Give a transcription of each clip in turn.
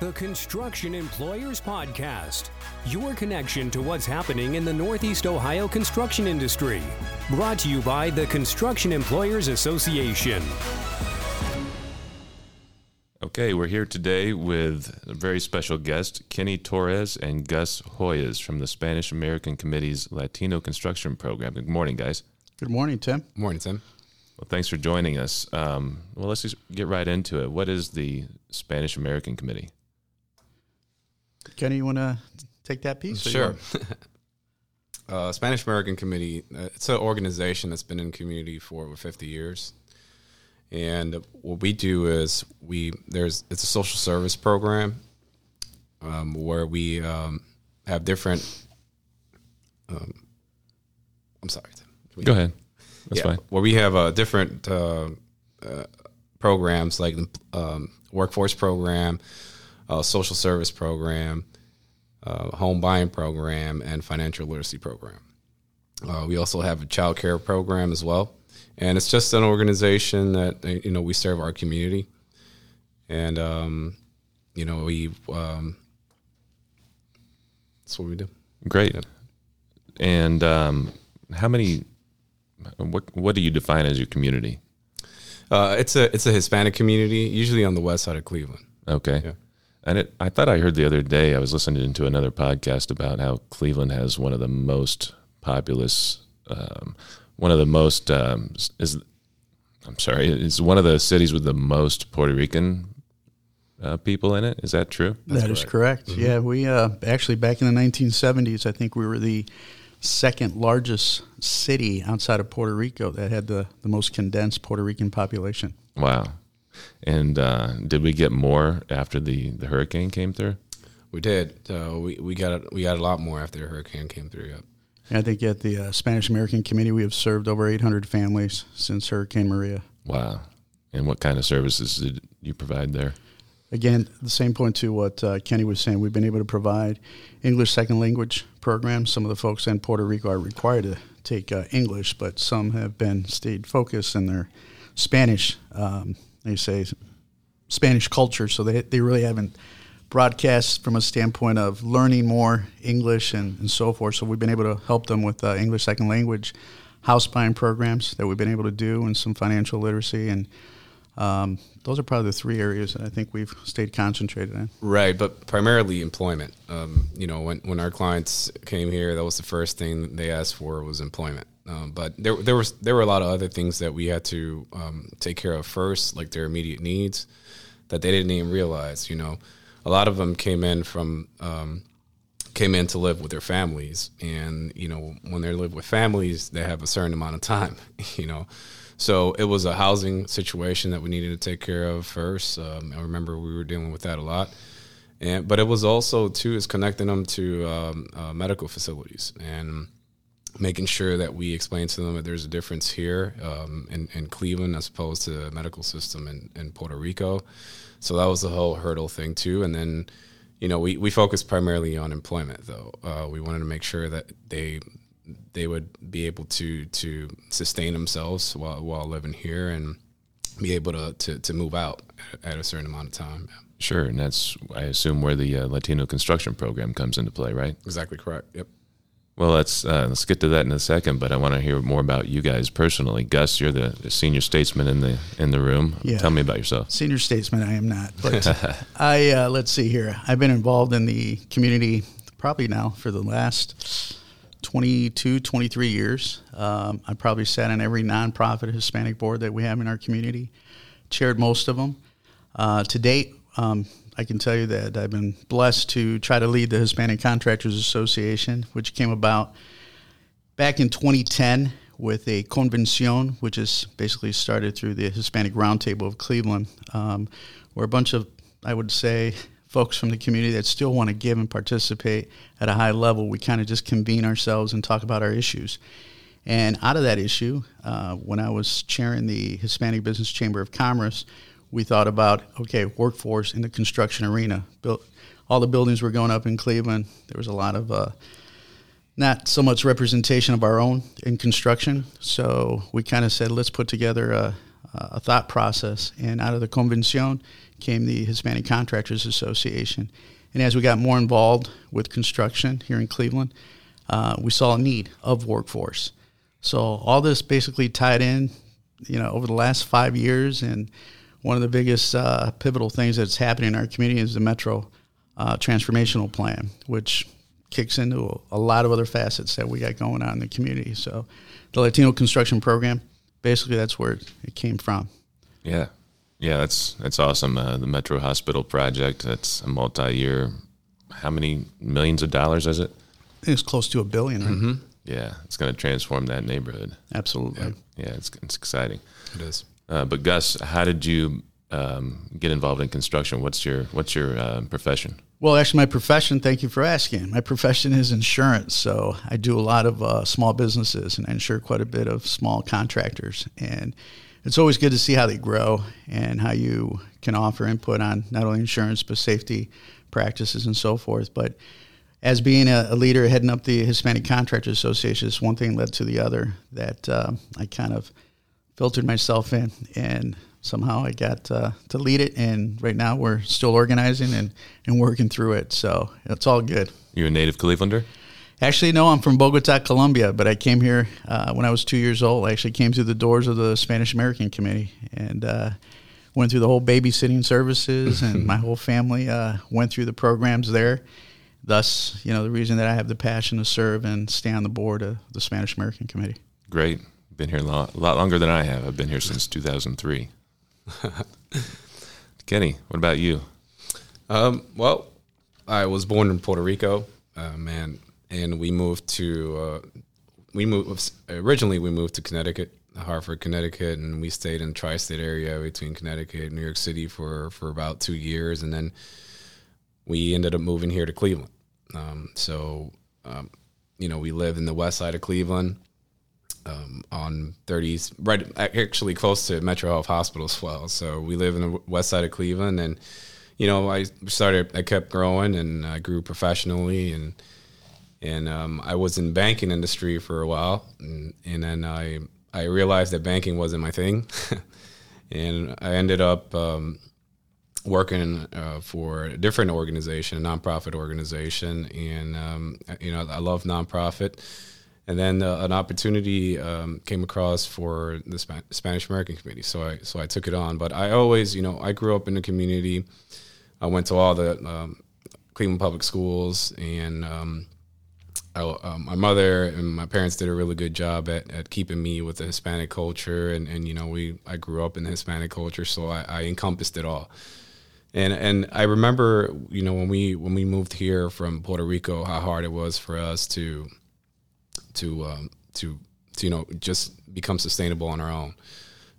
the Construction Employers Podcast, your connection to what's happening in the Northeast Ohio construction industry. Brought to you by the Construction Employers Association. Okay, we're here today with a very special guest, Kenny Torres and Gus Hoyas from the Spanish American Committee's Latino Construction Program. Good morning, guys. Good morning, Tim. Morning, Tim. Well, thanks for joining us. Um, well, let's just get right into it. What is the Spanish American Committee? Kenny, you want to take that piece? Sure. uh, Spanish American Committee, uh, it's an organization that's been in community for over 50 years. And what we do is we there's it's a social service program um, where we um, have different. Um, I'm sorry. Tim. Can Go ahead. That's yeah, fine. Where we have uh, different uh, uh, programs like the um, workforce program, uh, social service program, uh, home buying program, and financial literacy program. Uh, we also have a child care program as well, and it's just an organization that uh, you know we serve our community, and um, you know we um, that's what we do. Great. Yep. And um, how many? What What do you define as your community? Uh, it's a it's a Hispanic community, usually on the west side of Cleveland. Okay. Yeah. And it, I thought I heard the other day, I was listening to another podcast about how Cleveland has one of the most populous, um, one of the most, um, is, I'm sorry, it's one of the cities with the most Puerto Rican uh, people in it. Is that true? That is correct. Yeah, we uh, actually back in the 1970s, I think we were the second largest city outside of Puerto Rico that had the, the most condensed Puerto Rican population. Wow. And uh, did we get more after the, the hurricane came through? We did. Uh, we we got we got a lot more after the hurricane came through. Yep. And I think at the uh, Spanish American Committee, we have served over 800 families since Hurricane Maria. Wow. And what kind of services did you provide there? Again, the same point to what uh, Kenny was saying. We've been able to provide English second language programs. Some of the folks in Puerto Rico are required to take uh, English, but some have been stayed focused in their Spanish. Um, they say Spanish culture, so they they really haven't broadcast from a standpoint of learning more English and, and so forth. So we've been able to help them with uh, English second language house buying programs that we've been able to do, and some financial literacy and um, those are probably the three areas that I think we've stayed concentrated on. Right, but primarily employment. Um, you know, when when our clients came here, that was the first thing they asked for was employment. Um, but there there was there were a lot of other things that we had to um, take care of first, like their immediate needs that they didn't even realize. You know, a lot of them came in from um, came in to live with their families, and you know, when they live with families, they have a certain amount of time. You know, so it was a housing situation that we needed to take care of first. Um, I remember we were dealing with that a lot, and but it was also too is connecting them to um, uh, medical facilities and making sure that we explain to them that there's a difference here um, in, in Cleveland as opposed to the medical system in, in Puerto Rico. So that was the whole hurdle thing too. And then, you know, we, we focused primarily on employment though. Uh, we wanted to make sure that they they would be able to to sustain themselves while while living here and be able to to, to move out at a certain amount of time. Sure. And that's, I assume, where the uh, Latino construction program comes into play, right? Exactly correct. Yep. Well, let's uh, let's get to that in a second. But I want to hear more about you guys personally. Gus, you're the, senior statesman in the in the room. Yeah. Tell me about yourself. Senior statesman, I am not, but I uh, let's see here. I've been involved in the community probably now for the last 22, 23 years. Um, I probably sat on every nonprofit Hispanic board that we have in our community, chaired most of them. Uh, to date, um, I can tell you that I've been blessed to try to lead the Hispanic Contractors Association, which came about back in 2010 with a convention, which is basically started through the Hispanic Roundtable of Cleveland, um, where a bunch of, I would say, folks from the community that still want to give and participate at a high level, we kind of just convene ourselves and talk about our issues. And out of that issue, uh, when I was chairing the Hispanic Business Chamber of Commerce, we thought about okay, workforce in the construction arena. Built, all the buildings were going up in Cleveland. There was a lot of uh, not so much representation of our own in construction. So we kind of said, let's put together a, a thought process. And out of the convention came the Hispanic Contractors Association. And as we got more involved with construction here in Cleveland, uh, we saw a need of workforce. So all this basically tied in, you know, over the last five years. And one of the biggest uh, pivotal things that's happening in our community is the Metro uh, Transformational Plan, which kicks into a, a lot of other facets that we got going on in the community. So the Latino construction program, basically that's where it came from. Yeah. Yeah, that's that's awesome. Uh, the Metro Hospital project. That's a multi-year. How many millions of dollars is it? I think it's close to a billion. Right? Mm-hmm. Yeah, it's going to transform that neighborhood. Absolutely. Yeah, it's it's exciting. It is. Uh, but Gus, how did you um, get involved in construction? What's your what's your uh, profession? Well, actually, my profession. Thank you for asking. My profession is insurance, so I do a lot of uh, small businesses and I insure quite a bit of small contractors. And it's always good to see how they grow and how you can offer input on not only insurance but safety practices and so forth. But as being a, a leader heading up the Hispanic Contractors Association, one thing led to the other that uh, I kind of filtered myself in and somehow I got uh, to lead it. And right now we're still organizing and, and working through it. So it's all good. You're a native Clevelander? Actually, no, I'm from Bogota, Colombia, but I came here uh, when I was two years old. I actually came through the doors of the Spanish American Committee and uh, went through the whole babysitting services, and my whole family uh, went through the programs there. Thus, you know, the reason that I have the passion to serve and stay on the board of the Spanish American Committee. Great. Been here a lot, a lot longer than I have. I've been here since 2003. Kenny, what about you? Um, well, I was born in Puerto Rico, uh, man, and we moved to uh, we moved originally we moved to Connecticut, Hartford, Connecticut, and we stayed in the tri-state area between Connecticut and New York City for for about two years, and then we ended up moving here to Cleveland. Um, so, um, you know, we live in the west side of Cleveland um, on 30s, right, actually close to Metro Health Hospital as well. So we live in the west side of Cleveland, and you know, I started, I kept growing, and I grew professionally, and and um, I was in banking industry for a while, and, and then I I realized that banking wasn't my thing, and I ended up um, working uh, for a different organization, a nonprofit organization, and um, you know, I love nonprofit and then uh, an opportunity um, came across for the Sp- Spanish American Committee, so I so I took it on. But I always, you know, I grew up in the community. I went to all the um, Cleveland public schools, and um, I, um, my mother and my parents did a really good job at, at keeping me with the Hispanic culture, and, and you know, we I grew up in the Hispanic culture, so I, I encompassed it all. And and I remember, you know, when we when we moved here from Puerto Rico, how hard it was for us to to um, to to you know just become sustainable on our own.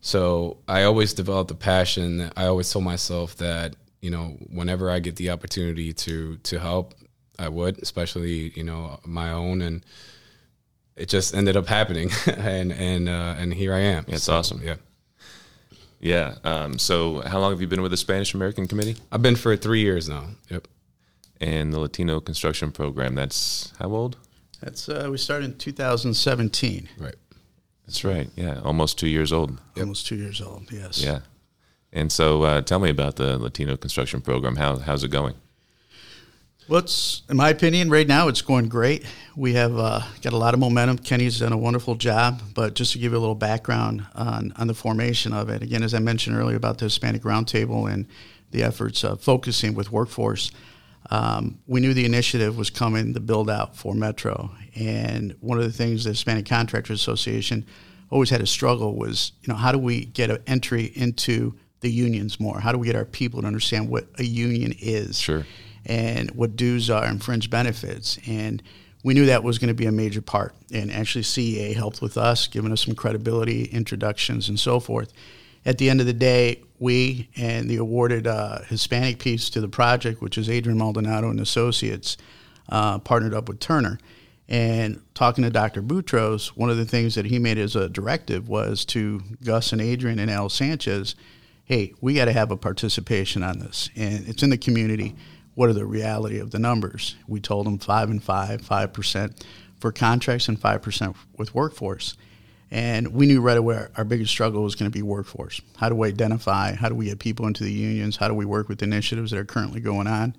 So I always developed a passion. I always told myself that you know whenever I get the opportunity to to help, I would, especially you know my own, and it just ended up happening, and and uh, and here I am. That's so, awesome. Yeah. Yeah. Um, so, how long have you been with the Spanish American Committee? I've been for three years now. Yep. And the Latino Construction Program. That's how old? That's uh, we started in 2017. Right. That's right. Yeah, almost two years old. Almost two years old. Yes. Yeah. And so, uh, tell me about the Latino construction program. How how's it going? Well, it's, in my opinion, right now it's going great. We have uh, got a lot of momentum. Kenny's done a wonderful job. But just to give you a little background on, on the formation of it, again, as I mentioned earlier about the Hispanic Roundtable and the efforts of focusing with workforce, um, we knew the initiative was coming to build out for Metro. And one of the things the Hispanic Contractors Association always had a struggle was, you know, how do we get an entry into the unions more? How do we get our people to understand what a union is? Sure. And what dues are and fringe benefits. And we knew that was going to be a major part. And actually, CEA helped with us, giving us some credibility, introductions, and so forth at the end of the day, we and the awarded uh, Hispanic piece to the project, which is Adrian Maldonado and Associates, uh, partnered up with Turner. And talking to Dr. Boutros, one of the things that he made as a directive was to Gus and Adrian and Al Sanchez, hey, we got to have a participation on this. And it's in the community. What are the reality of the numbers? We told them five and five, five percent for contracts and five percent with workforce. And we knew right away our, biggest struggle was going to be workforce. How do we identify? How do we get people into the unions? How do we work with initiatives that are currently going on?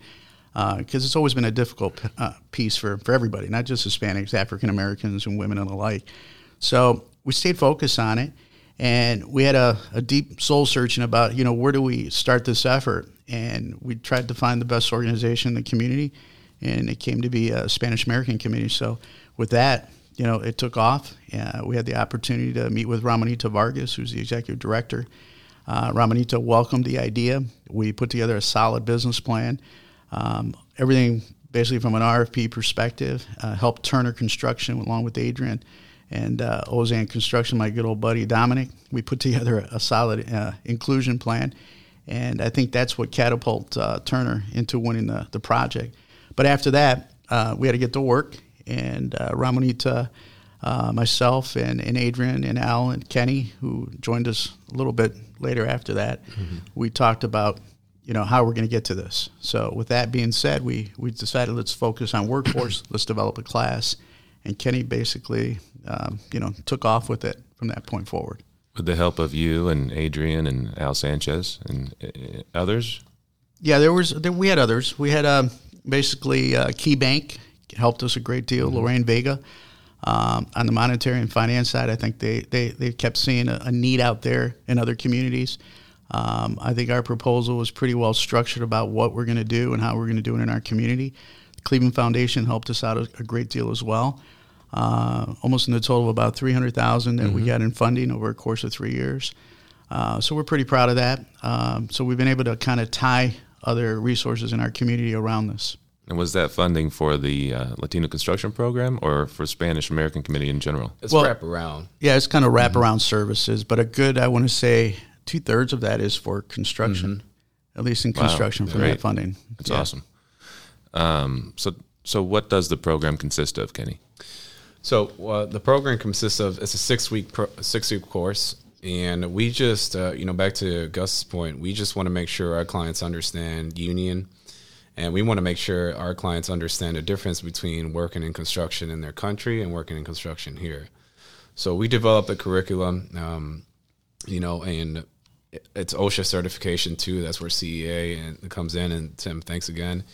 Because uh, it's always been a difficult uh, piece for, for everybody, not just Hispanics, African Americans, and women and the like. So we stayed focused on it, and we had a, a deep soul searching about, you know, where do we start this effort? And we tried to find the best organization in the community, and it came to be a Spanish American community. So with that, you know, it took off. Uh, we had the opportunity to meet with Ramonita Vargas, who's the executive director. Uh, Ramonita welcomed the idea. We put together a solid business plan. Um, everything basically from an RFP perspective, uh, helped Turner Construction along with Adrian and uh, Ozanne Construction, my good old buddy Dominic. We put together a, a solid uh, inclusion plan, and I think that's what catapulted uh, Turner into winning the, the project. But after that, uh, we had to get to work and uh, Ramonita, uh, myself, and, and Adrian, and Al, and Kenny, who joined us a little bit later after that, mm-hmm. we talked about you know how we're going to get to this. So with that being said, we we decided let's focus on workforce. let's develop a class, and Kenny basically um, you know took off with it from that point forward. With the help of you and Adrian and Al Sanchez and uh, others. Yeah, there was there, we had others. We had um, basically uh, Key Bank helped us a great deal. Mm-hmm. Lorraine Vega. Um, on the monetary and finance side, I think they, they, they kept seeing a, a need out there in other communities. Um, I think our proposal was pretty well structured about what we're going to do and how we're going to do it in our community. The Cleveland Foundation helped us out a, a great deal as well, uh, almost in the total of about 300000 that mm-hmm. we got in funding over a course of three years. Uh, so we're pretty proud of that. Um, so we've been able to kind of tie other resources in our community around this. And was that funding for the uh, Latino construction program or for Spanish American community in general? It's well, wraparound. Yeah, it's kind of wraparound mm-hmm. services, but a good, I want to say, two thirds of that is for construction, mm-hmm. at least in construction wow, from that funding. That's yeah. awesome. Um, so, so what does the program consist of, Kenny? So uh, the program consists of it's a six week pro, six week course, and we just uh, you know back to Gus's point, we just want to make sure our clients understand union and we want to make sure our clients understand the difference between working in construction in their country and working in construction here. So we developed a curriculum, um, you know, and it's OSHA certification too. That's where CEA and comes in. And Tim, thanks again.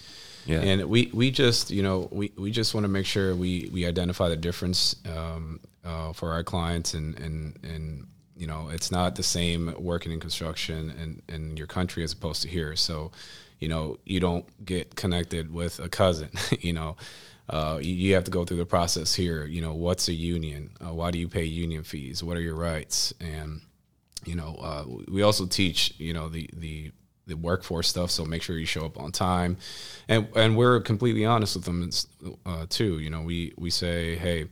Yeah. And we, we just, you know, we, we just want to make sure we, we identify the difference um, uh, for our clients and, and, and, you know, it's not the same working in construction in, in your country as opposed to here. So you know, you don't get connected with a cousin, you know. Uh, you, have to go through the process here. You know, what's a union? Uh, why do you pay union fees? What are your rights? And you know, uh, we also teach you know the the the workforce stuff. So make sure you show up on time, and and we're completely honest with them uh, too. You know, we we say, hey,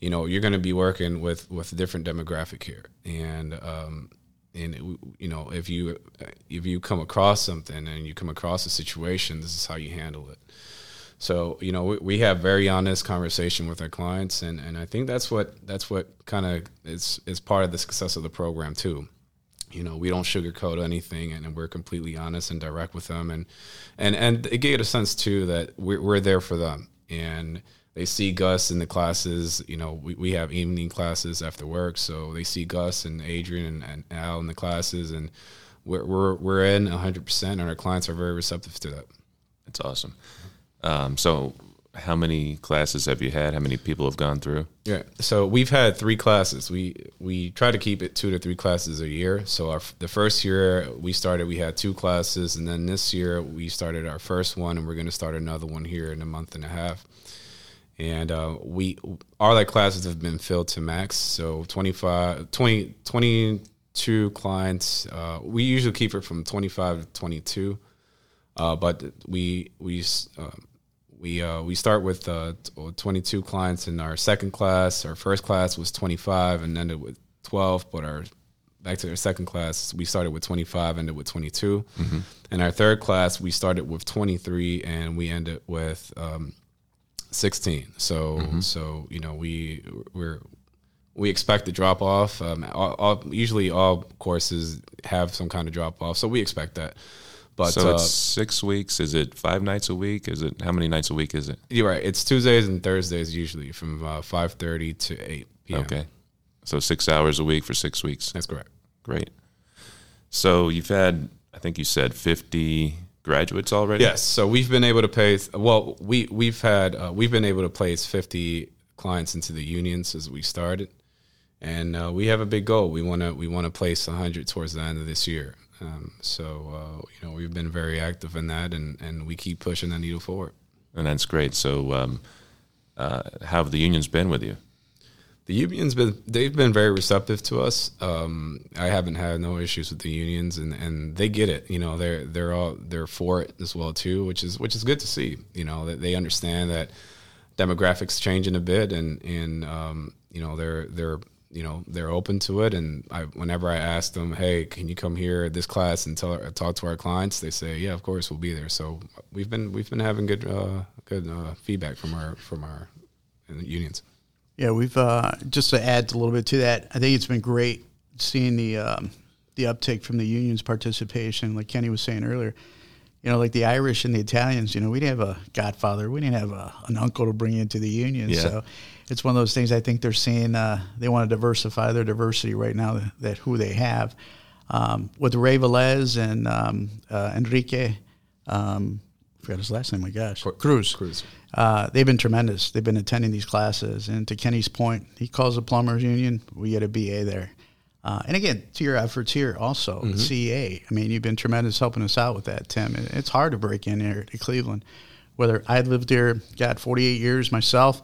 you know, you're going to be working with with a different demographic here, and um, and you know if you if you come across something and you come across a situation this is how you handle it. So you know we, we have very honest conversation with our clients and, and i think that's what that's what kind of is is part of the success of the program too. You know we don't sugarcoat anything and, and we're completely honest and direct with them and and and it gave it a sense too that we're, we're there for them. And they see Gus in the classes. You know, we, we have evening classes after work, so they see Gus and Adrian and, and Al in the classes, and we're we're, we're in 100, percent and our clients are very receptive to that. That's awesome. Um, so, how many classes have you had? How many people have gone through? Yeah, so we've had three classes. We we try to keep it two to three classes a year. So our the first year we started, we had two classes, and then this year we started our first one, and we're going to start another one here in a month and a half and uh, we all our classes have been filled to max. So 25 20 22 clients uh, we usually keep it from 25 to 22 uh, but we we um, we uh, we start with uh, 22 clients in our second class. Our first class was 25 and ended with 12 but our back to our second class we started with 25 ended with 22 mm-hmm. and our third class we started with 23 and we ended with um, 16. So mm-hmm. so you know we we're we expect the drop off. Um, all, all, usually, all courses have some kind of drop off, so we expect that. But so it's uh, six weeks. Is it five nights a week? Is it how many nights a week is it? You're right. It's Tuesdays and Thursdays usually from uh, five thirty to eight p.m. Okay, So six hours a week for six weeks. That's correct. Great. So you've had, I think you said, fifty graduates already. Yes. So we've been able to pay. Well, we we've had uh, we've been able to place fifty clients into the unions as we started, and uh, we have a big goal. We want to we want to place hundred towards the end of this year. Um, so uh, you know we've been very active in that, and and we keep pushing the needle forward. And that's great. So, um, uh, how have the unions been with you? The unions been they've been very receptive to us. Um, I haven't had no issues with the unions, and, and they get it. You know, they're they're all they're for it as well too, which is which is good to see. You know, that they understand that demographics changing a bit, and and um, you know they're they're you know they're open to it. And I, whenever I ask them, hey, can you come here at this class and tell talk to our clients? They say, yeah, of course, we'll be there. So we've been we've been having good uh, good uh, feedback from our from our unions. Yeah, we've uh, just to add a little bit to that. I think it's been great seeing the um, the uptake from the unions' participation. Like Kenny was saying earlier, you know, like the Irish and the Italians. You know, we didn't have a godfather, we didn't have a, an uncle to bring into the union. Yeah. So it's one of those things. I think they're seeing uh, they want to diversify their diversity right now. That, that who they have um, with Ray Velez and um, uh, Enrique. Um, I forgot his last name. My gosh, Cruz. Cruz. Uh, they've been tremendous. They've been attending these classes, and to Kenny's point, he calls the plumbers union. We get a BA there, uh, and again to your efforts here also Mm-hmm. CEA. I mean, you've been tremendous helping us out with that, Tim. It's hard to break in here to Cleveland. Whether I lived here, got 48 years myself,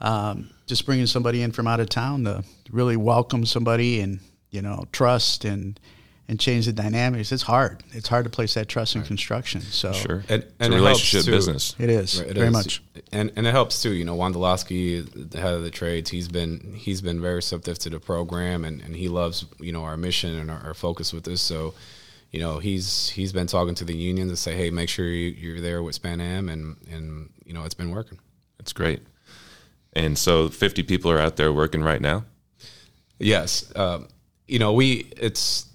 um, just bringing somebody in from out of town to really welcome somebody and you know trust and and change the dynamics. It's hard. It's hard to place that trust in construction. So Sure. And- it's and a relationship business. it is Right, it very is. much. and and it helps too. You know, Wondolowski, the head of the trades, he's been he's been very receptive to the program, and, and he loves you know our mission and our, our focus with this. So, you know, he's he's been talking to the unions and say, hey, make sure you, you're there with Span Am, and and you know it's been working. That's great. And so, fifty people are out there working right now. Yes, um, you know we it's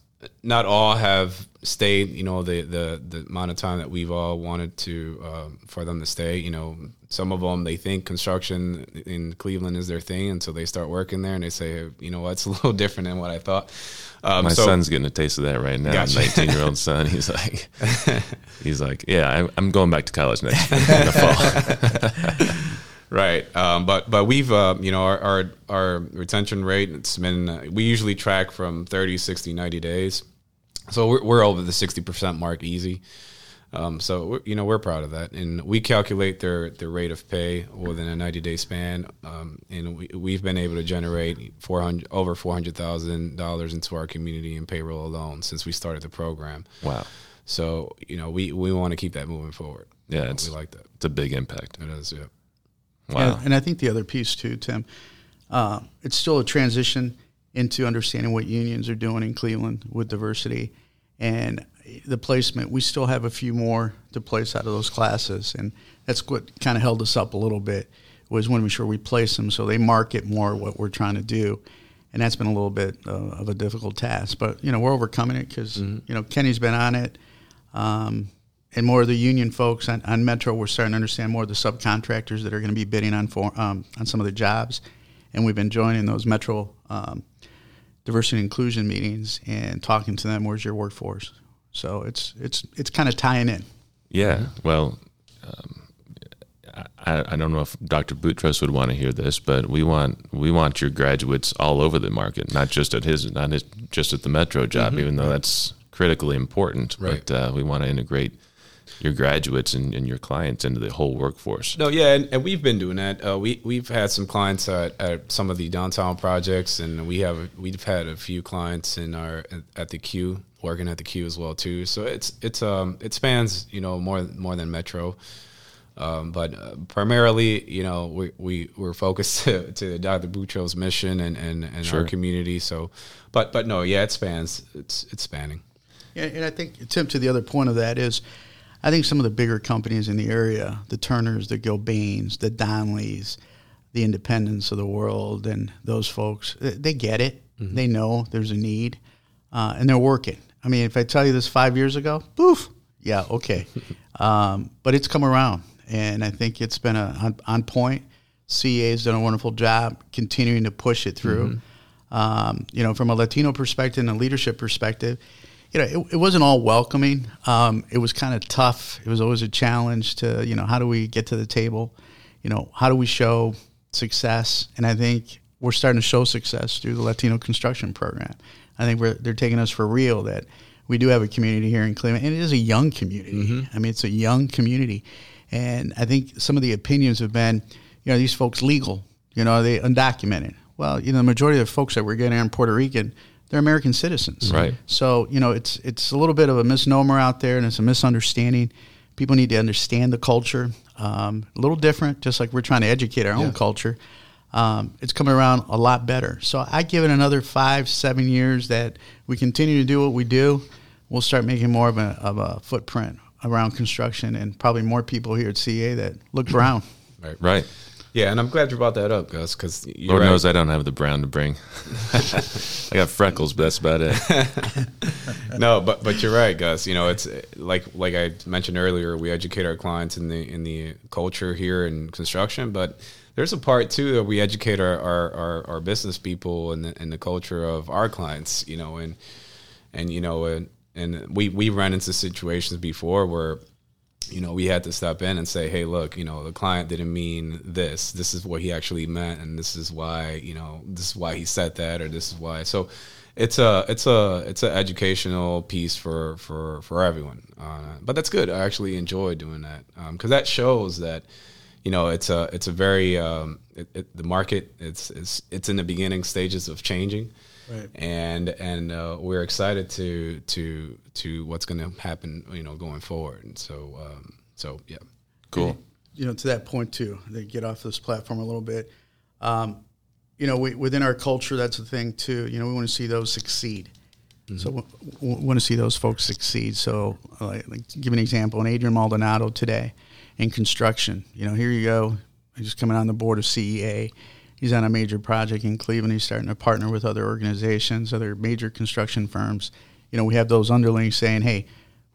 not all have stayed. You know the the the amount of time that we've all wanted to um, for them to stay. You know some of them they think construction in Cleveland is their thing until they start working there and they say you know what it's a little different than what I thought. Um, My so- son's getting a taste of that right now. Gotcha. Nineteen year old son. He's like, he's like, yeah, I'm, I'm going back to college next year in the fall. Right, um, but but we've uh, you know our, our our retention rate it's been uh, we usually track from 30, 60, 90 days, so we're, we're over the sixty percent mark easy. Um, so you know we're proud of that, and we calculate their their rate of pay within a ninety day span, um, and we we've been able to generate four hundred over four hundred thousand dollars into our community in payroll alone since we started the program. Wow. So you know we we want to keep that moving forward. Yeah, we it's like that. it's a big impact. It is, yeah. Wow. Yeah, and I think the other piece too, Tim, uh, it's still a transition into understanding what unions are doing in Cleveland with diversity and the placement. We still have a few more to place out of those classes, and that's what kind of held us up a little bit. Was when we sure we place them so they market more what we're trying to do, and that's been a little bit uh, of a difficult task. But you know we're overcoming it because you know Kenny's been on it. Um, and more of the union folks on, on Metro, we're starting to understand more of the subcontractors that are going to be bidding on for um, on some of the jobs, and we've been joining those Metro um, diversity and inclusion meetings and talking to them. Where's your workforce? So it's it's it's kind of tying in. Yeah. Well, um, I, I don't know if Dr. Boutros would want to hear this, but we want we want your graduates all over the market, not just at his not his, just at the Metro job, even though that's critically important. Right. But uh, we want to integrate your graduates and, and your clients into the whole workforce. No, yeah, and, and we've been doing that. Uh, we we've had some clients at, at some of the downtown projects, and we have we've had a few clients in our at the Q working at the Q as well too. So it's it's um it spans you know more more than Metro, um, but uh, primarily you know we we we're focused to, to Dr. Boutros' mission and and, and Sure. our community. So, but but no, yeah, it spans. It's it's spanning. Yeah, and I think Tim, to the other point of that is, I think some of the bigger companies in the area, the Turners, the Gilbanes, the Donleys, the Independents of the world, and those folks, they- get it. They know there's a need, uh, and they're working. I mean, if I tell you this five years ago, poof, yeah, okay, um, but it's come around, and I think it's been a, on, on point. CA has done a wonderful job continuing to push it through. Um, you know, from a Latino perspective and a leadership perspective, you know, it, it wasn't all welcoming. Um, it was kind of tough. It was always a challenge to, you know, how do we get to the table? You know, how do we show success? And I think we're starting to show success through the Latino construction program. I think we're, they're taking us for real that we do have a community here in Cleveland, and it is a young community. Mm-hmm. I mean, it's a young community. And I think some of the opinions have been, you know, these folks legal, you know, are they undocumented? Well, you know, the majority of the folks that we're getting are Puerto Rican they're American citizens. Right. So you know, it's it's a little bit of a misnomer out there, and it's a misunderstanding. People need to understand the culture. Um, a little different, just like we're trying to educate our yeah. own culture. Um, it's coming around a lot better. So I give it another five, seven years that we continue to do what we do. We'll start making more of a, of a footprint around construction, and probably more people here at CA that look brown. Right. Right. Yeah, and I'm glad you brought that up, Gus, because Lord right. knows I don't have the brown to bring. I got freckles, but that's about it. no, but but you're right, Gus. You know, it's like like I mentioned earlier, we educate our clients in the in the culture here in construction, but there's a part too that we educate our our, our, our business people and the, in the culture of our clients. You know, and and you know, and and we we run into situations before where you know, we had to step in and say, hey, look, you know, the client didn't mean this. This is what he actually meant, and this is why, you know, this is why he said that, or this is why. So, it's a it's a it's an educational piece for for for everyone. Uh, but that's good. I actually enjoy doing that because um, that shows that you know it's a it's a very um, it, it, the market it's, it's it's in the beginning stages of changing. Right. And and uh, we're excited to to to what's going to happen, you know, going forward. And so um, so yeah, cool. You know, to that point too, they get off this platform a little bit. Um, you know, we, within our culture, that's the thing too. You know, we want to see those succeed. Mm-hmm. So we, we, want to see those folks succeed. So, like, like, give an example: an Adrian Maldonado today in construction. You know, here you go, just coming on the board of CEA he's on a major project in Cleveland. He's starting to partner with other organizations, other major construction firms. You know, we have those underlings saying, "Hey,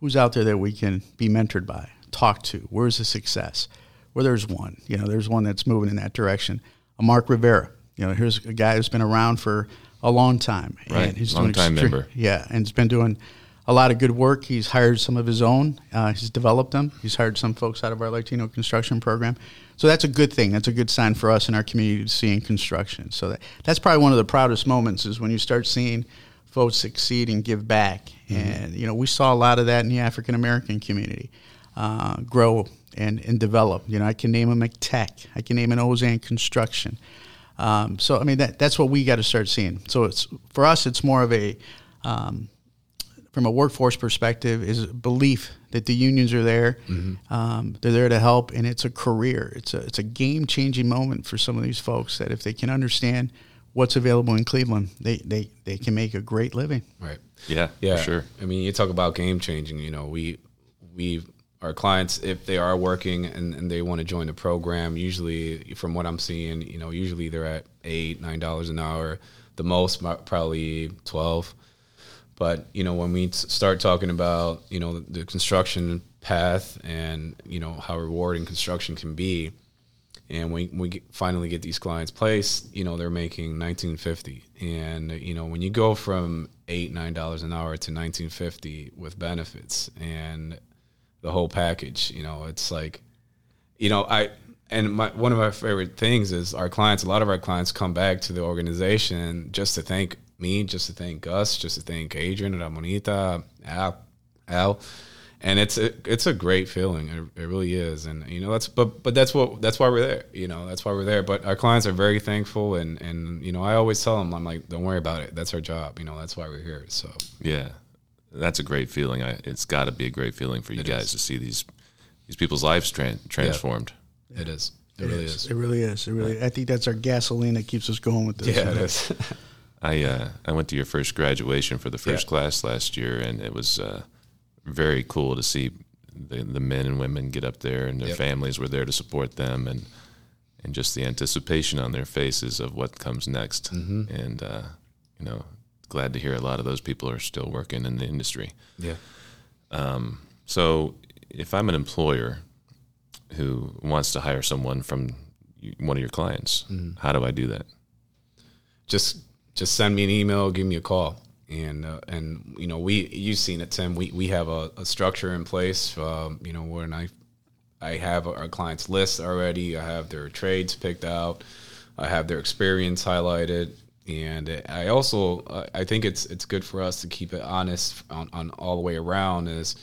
who's out there that we can be mentored by, talk to? Where's the success?" Well, there's one. You know, there's one that's moving in that direction. A Mark Rivera. You know, here's a guy who's been around for a long time. Right, and he's long doing time extre- member. Yeah, and he's been doing a lot of good work. He's hired some of his own. Uh, he's developed them. He's hired some folks out of our Latino construction program. So that's a good thing. That's a good sign for us in our community to see in construction. So that, that's probably one of the proudest moments is when you start seeing folks succeed and give back. Mm-hmm. And you know, we saw a lot of that in the African American community uh, grow and, and develop. You know, I can name a McTech. I can name an Ozanne Construction. Um, so I mean, that that's what we got to start seeing. So it's for us, it's more of a um, from a workforce perspective is belief that the unions are there. Mm-hmm. Um, they're there to help, and it's a career. It's a it's a game changing moment for some of these folks that if they can understand what's available in Cleveland, they they, they can make a great living. Right. Yeah. Yeah. sure. I mean, you talk about game changing. You know, we we our clients if they are working and, and they want to join the program. Usually, from what I'm seeing, you know, usually they're at eight nine dollars an hour. The most probably twelve but you know, when we start talking about you know the, construction path and you know how rewarding construction can be, and we we finally get these clients placed, you know they're making 1950, and you know when you go from eight nine dollars an hour to 1950 with benefits and the whole package, you know it's like, you know I and my, one of my favorite things is our clients. A lot of our clients come back to the organization just to thank me, just to thank Gus, just to thank Adrian, Ramonita, Al, Al, and it's a, it's a great feeling. It, it, really is, and you know that's but but that's what that's why we're there. You know that's why we're there. But our clients are very thankful, and and you know I always tell them I'm like, don't worry about it. That's our job. You know that's why we're here. So yeah, that's a great feeling. I, it's got to be a great feeling for you it guys is. to see these these people's lives tra- transformed. Yeah. It is. It, it really is. is. It really is. It really. I think that's our gasoline that keeps us going with this. Yeah, it is. I uh, I went to your first graduation for the first yeah. class last year, and it was uh, very cool to see the, the men and women get up there, and their yep. families were there to support them, and and just the anticipation on their faces of what comes next. Mm-hmm. And uh, you know, glad to hear a lot of those people are still working in the industry. Yeah. Um, so, if I'm an employer who wants to hire someone from one of your clients, mm-hmm. how do I do that? Just just send me an email, give me a call. And uh, and you know we you've seen it, Tim. We we have a, a structure in place. Um, you know when I I have our clients list already. I have their trades picked out. I have their experience highlighted, and I also I think it's it's good for us to keep it honest on, on all the way around. Is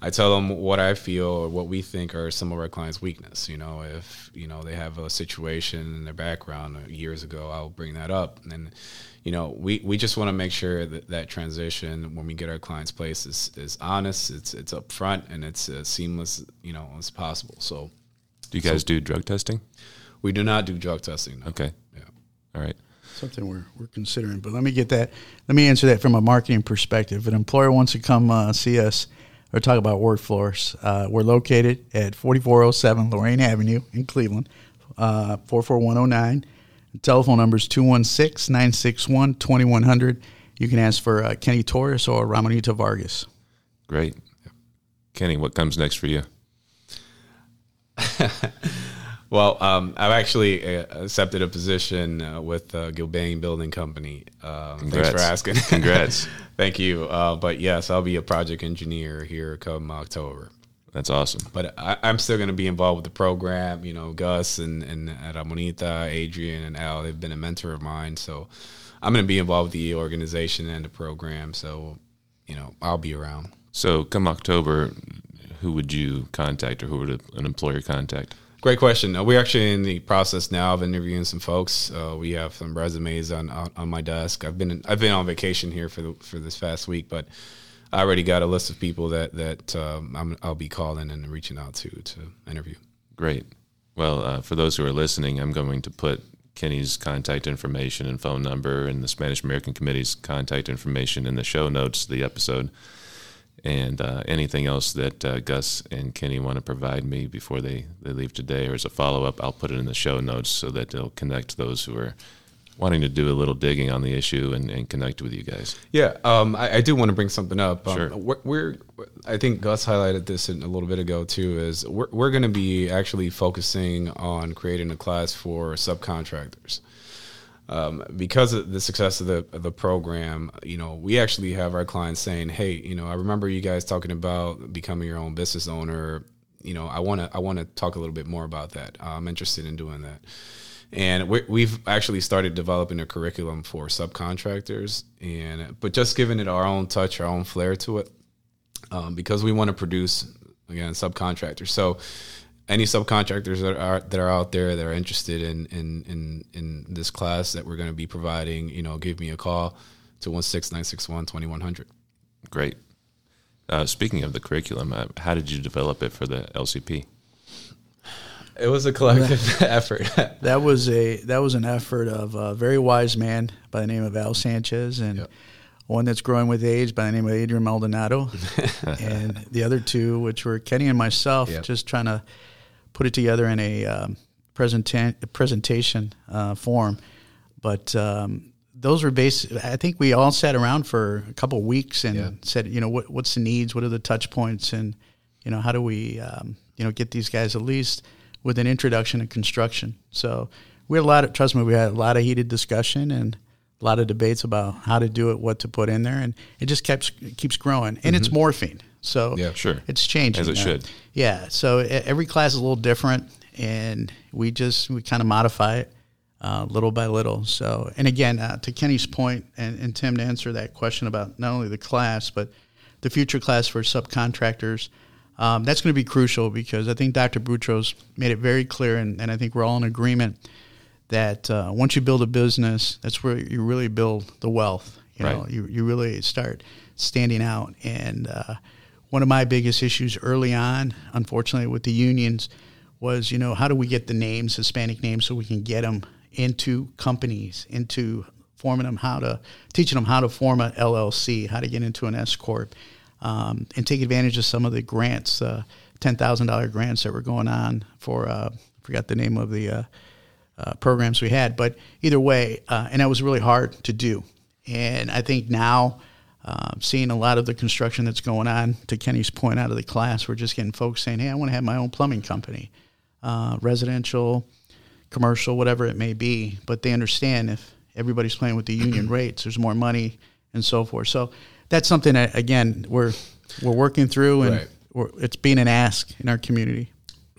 I tell them what I feel or what we think are some of our clients' weakness. You know, if you know they have a situation in their background years ago, I'll bring that up. And you know, we, we just want to make sure that that transition when we get our clients' place is, is honest, it's it's upfront, and it's as seamless, you know, as possible. So, do you guys so, do drug testing? We do not do drug testing. No. Okay. Yeah. All right something we're, we're considering. But let me get that. Let me answer that from a marketing perspective. If an employer wants to come uh, see us, or talk about workforce. Uh, we're located at 4407 Lorain Avenue in Cleveland, uh, 44109. Telephone number is 216 961 2100. You can ask for uh, Kenny Torres or Ramonita Vargas. Great. Kenny, what comes next for you? Well, um, I've actually uh, accepted a position uh, with uh, Gilbane Building Company. Um, thanks for asking. Congrats. Thank you. Uh, but yes, I'll be a project engineer here come October. That's awesome. But I, am still going to be involved with the program. You know, Gus and, and Ramonita, Adrian, and Al, they've been a mentor of mine. So I'm going to be involved with the organization and the program. So, you know, I'll be around. So come October, who would you contact or who would an employer contact? Great question. Uh, we're actually in the process now of interviewing some folks. Uh, we have some resumes on, on, on my desk. I've been in, I've been on vacation here for the, for this past week, but I already got a list of people that that um, i will be calling and reaching out to to interview. Great. Well, uh, for those who are listening, I'm going to put Kenny's contact information and phone number and the Spanish American Committee's contact information in the show notes of the episode and uh, anything else that uh, Gus and Kenny want to provide me before they, they leave today or as a follow up, I'll put it in the show notes so that they'll connect those who are wanting to do a little digging on the issue and, and connect with you guys. Yeah, um, I, I, do want to bring something up. Um, sure. We're, we're, I think Gus highlighted this a little bit ago too. Is we're, we're going to be actually focusing on creating a class for subcontractors um, because of the success of the of the program, you know, we actually have our clients saying, "Hey, you know, I remember you guys talking about becoming your own business owner. You know, I want to I want to talk a little bit more about that. I'm interested in doing that." And we have actually started developing a curriculum for subcontractors, and but just giving it our own touch, our own flair to it, um, because we want to produce again subcontractors. So any subcontractors that are that are out there that are interested in in in, in this class that we're going to be providing, you know, give me a call to 16961-2100. Great. Uh, speaking of the curriculum, uh, how did you develop it for the LCP? It was a collective effort. that was a that was an effort of a very wise man by the name of Al Sanchez and yep. one that's growing with age by the name of Adrian Maldonado, and the other two, which were Kenny and myself, yep. just trying to put it together in a um, presenta- presentation uh, form. But um, those were based. I think we all sat around for a couple weeks and yeah. said, you know, what, what's the needs? What are the touch points? And you know, how do we, um, you know, get these guys at least with an introduction to construction? So we had a lot of trust me. We had a lot of heated discussion and a lot of debates about how to do it, what to put in there, and it just keeps keeps growing. And mm-hmm. it's morphing. So yeah, sure, it's changing as it should. Yeah. So every class is a little different, and we just we kind of modify it uh, little by little. So, and again, uh, to Kenny's point, and, and Tim to answer that question about not only the class but the future class for subcontractors. Um, that's going to be crucial because I think Dr. Boutros made it very clear, and, and I think we're all in agreement that uh, once you build a business, that's where you really build the wealth. You right. know, you, you really start standing out. And uh, one of my biggest issues early on, unfortunately, with the unions was, you know, how do we get the names, Hispanic names, so we can get them into companies, into forming them how to, teaching them how to form an LLC, how to get into an S corp, um, and take advantage of some of the grants, uh, ten thousand dollar grants that were going on for, uh, forgot the name of the uh, uh programs we had, but either way, uh, and that was really hard to do. And I think now uh, seeing a lot of the construction that's going on. To Kenny's point out of the class, we're just getting folks saying, "Hey, I want to have my own plumbing company, uh, residential, commercial, whatever it may be." But they understand if everybody's playing with the union rates. There's more money and so forth. So that's something that again we're we're working through, and Right. we're, it's being an ask in our community.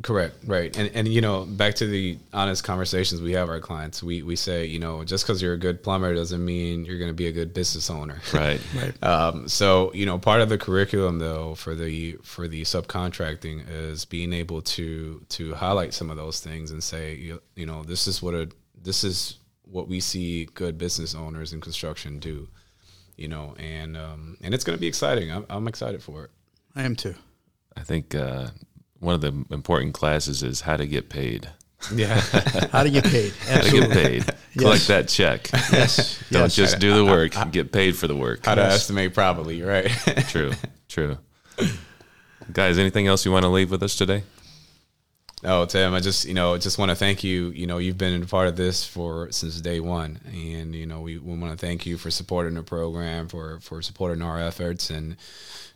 Correct, right, and and you know, back to the honest conversations we have our clients. We we say, you know, just because you're a good plumber doesn't mean you're going to be a good business owner. Right. Right. Um, so you know, part of the curriculum though for the for the subcontracting is being able to to highlight some of those things and say, you, you know, this is what a this is what we see good business owners in construction do. You know, and um, and it's going to be exciting. I'm, I'm excited for it. I am too. I think uh, one of the important classes is how to get paid. Yeah. How to get paid? How to get paid. Collect that check. Yes. Don't yes. just do the work. get paid for the work. How to estimate properly, right? True. True. Guys, anything else you want to leave with us today? Oh, Tim, I just you know just want to thank you. You know, you've been a part of this for since day one, and you know we, we want to thank you for supporting the program, for for supporting our efforts, and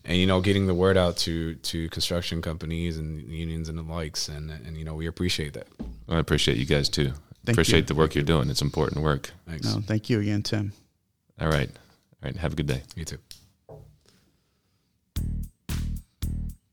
and you know getting the word out to to construction companies and unions and the likes, and and you know we appreciate that. I appreciate you guys too. Thank appreciate you. the work you're doing. It's important work. Thanks. No, thank you again, Tim. All right. All right. Have a good day. You too.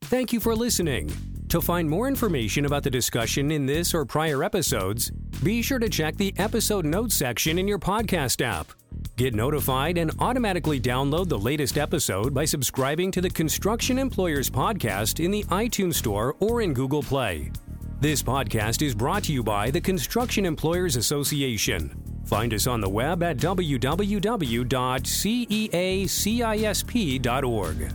Thank you for listening. To find more information about the discussion in this or prior episodes, be sure to check the episode notes section in your podcast app. Get notified and automatically download the latest episode by subscribing to the Construction Employers Podcast in the iTunes Store or in Google Play. This podcast is brought to you by the Construction Employers Association. Find us on the web at www.ceacisp.org.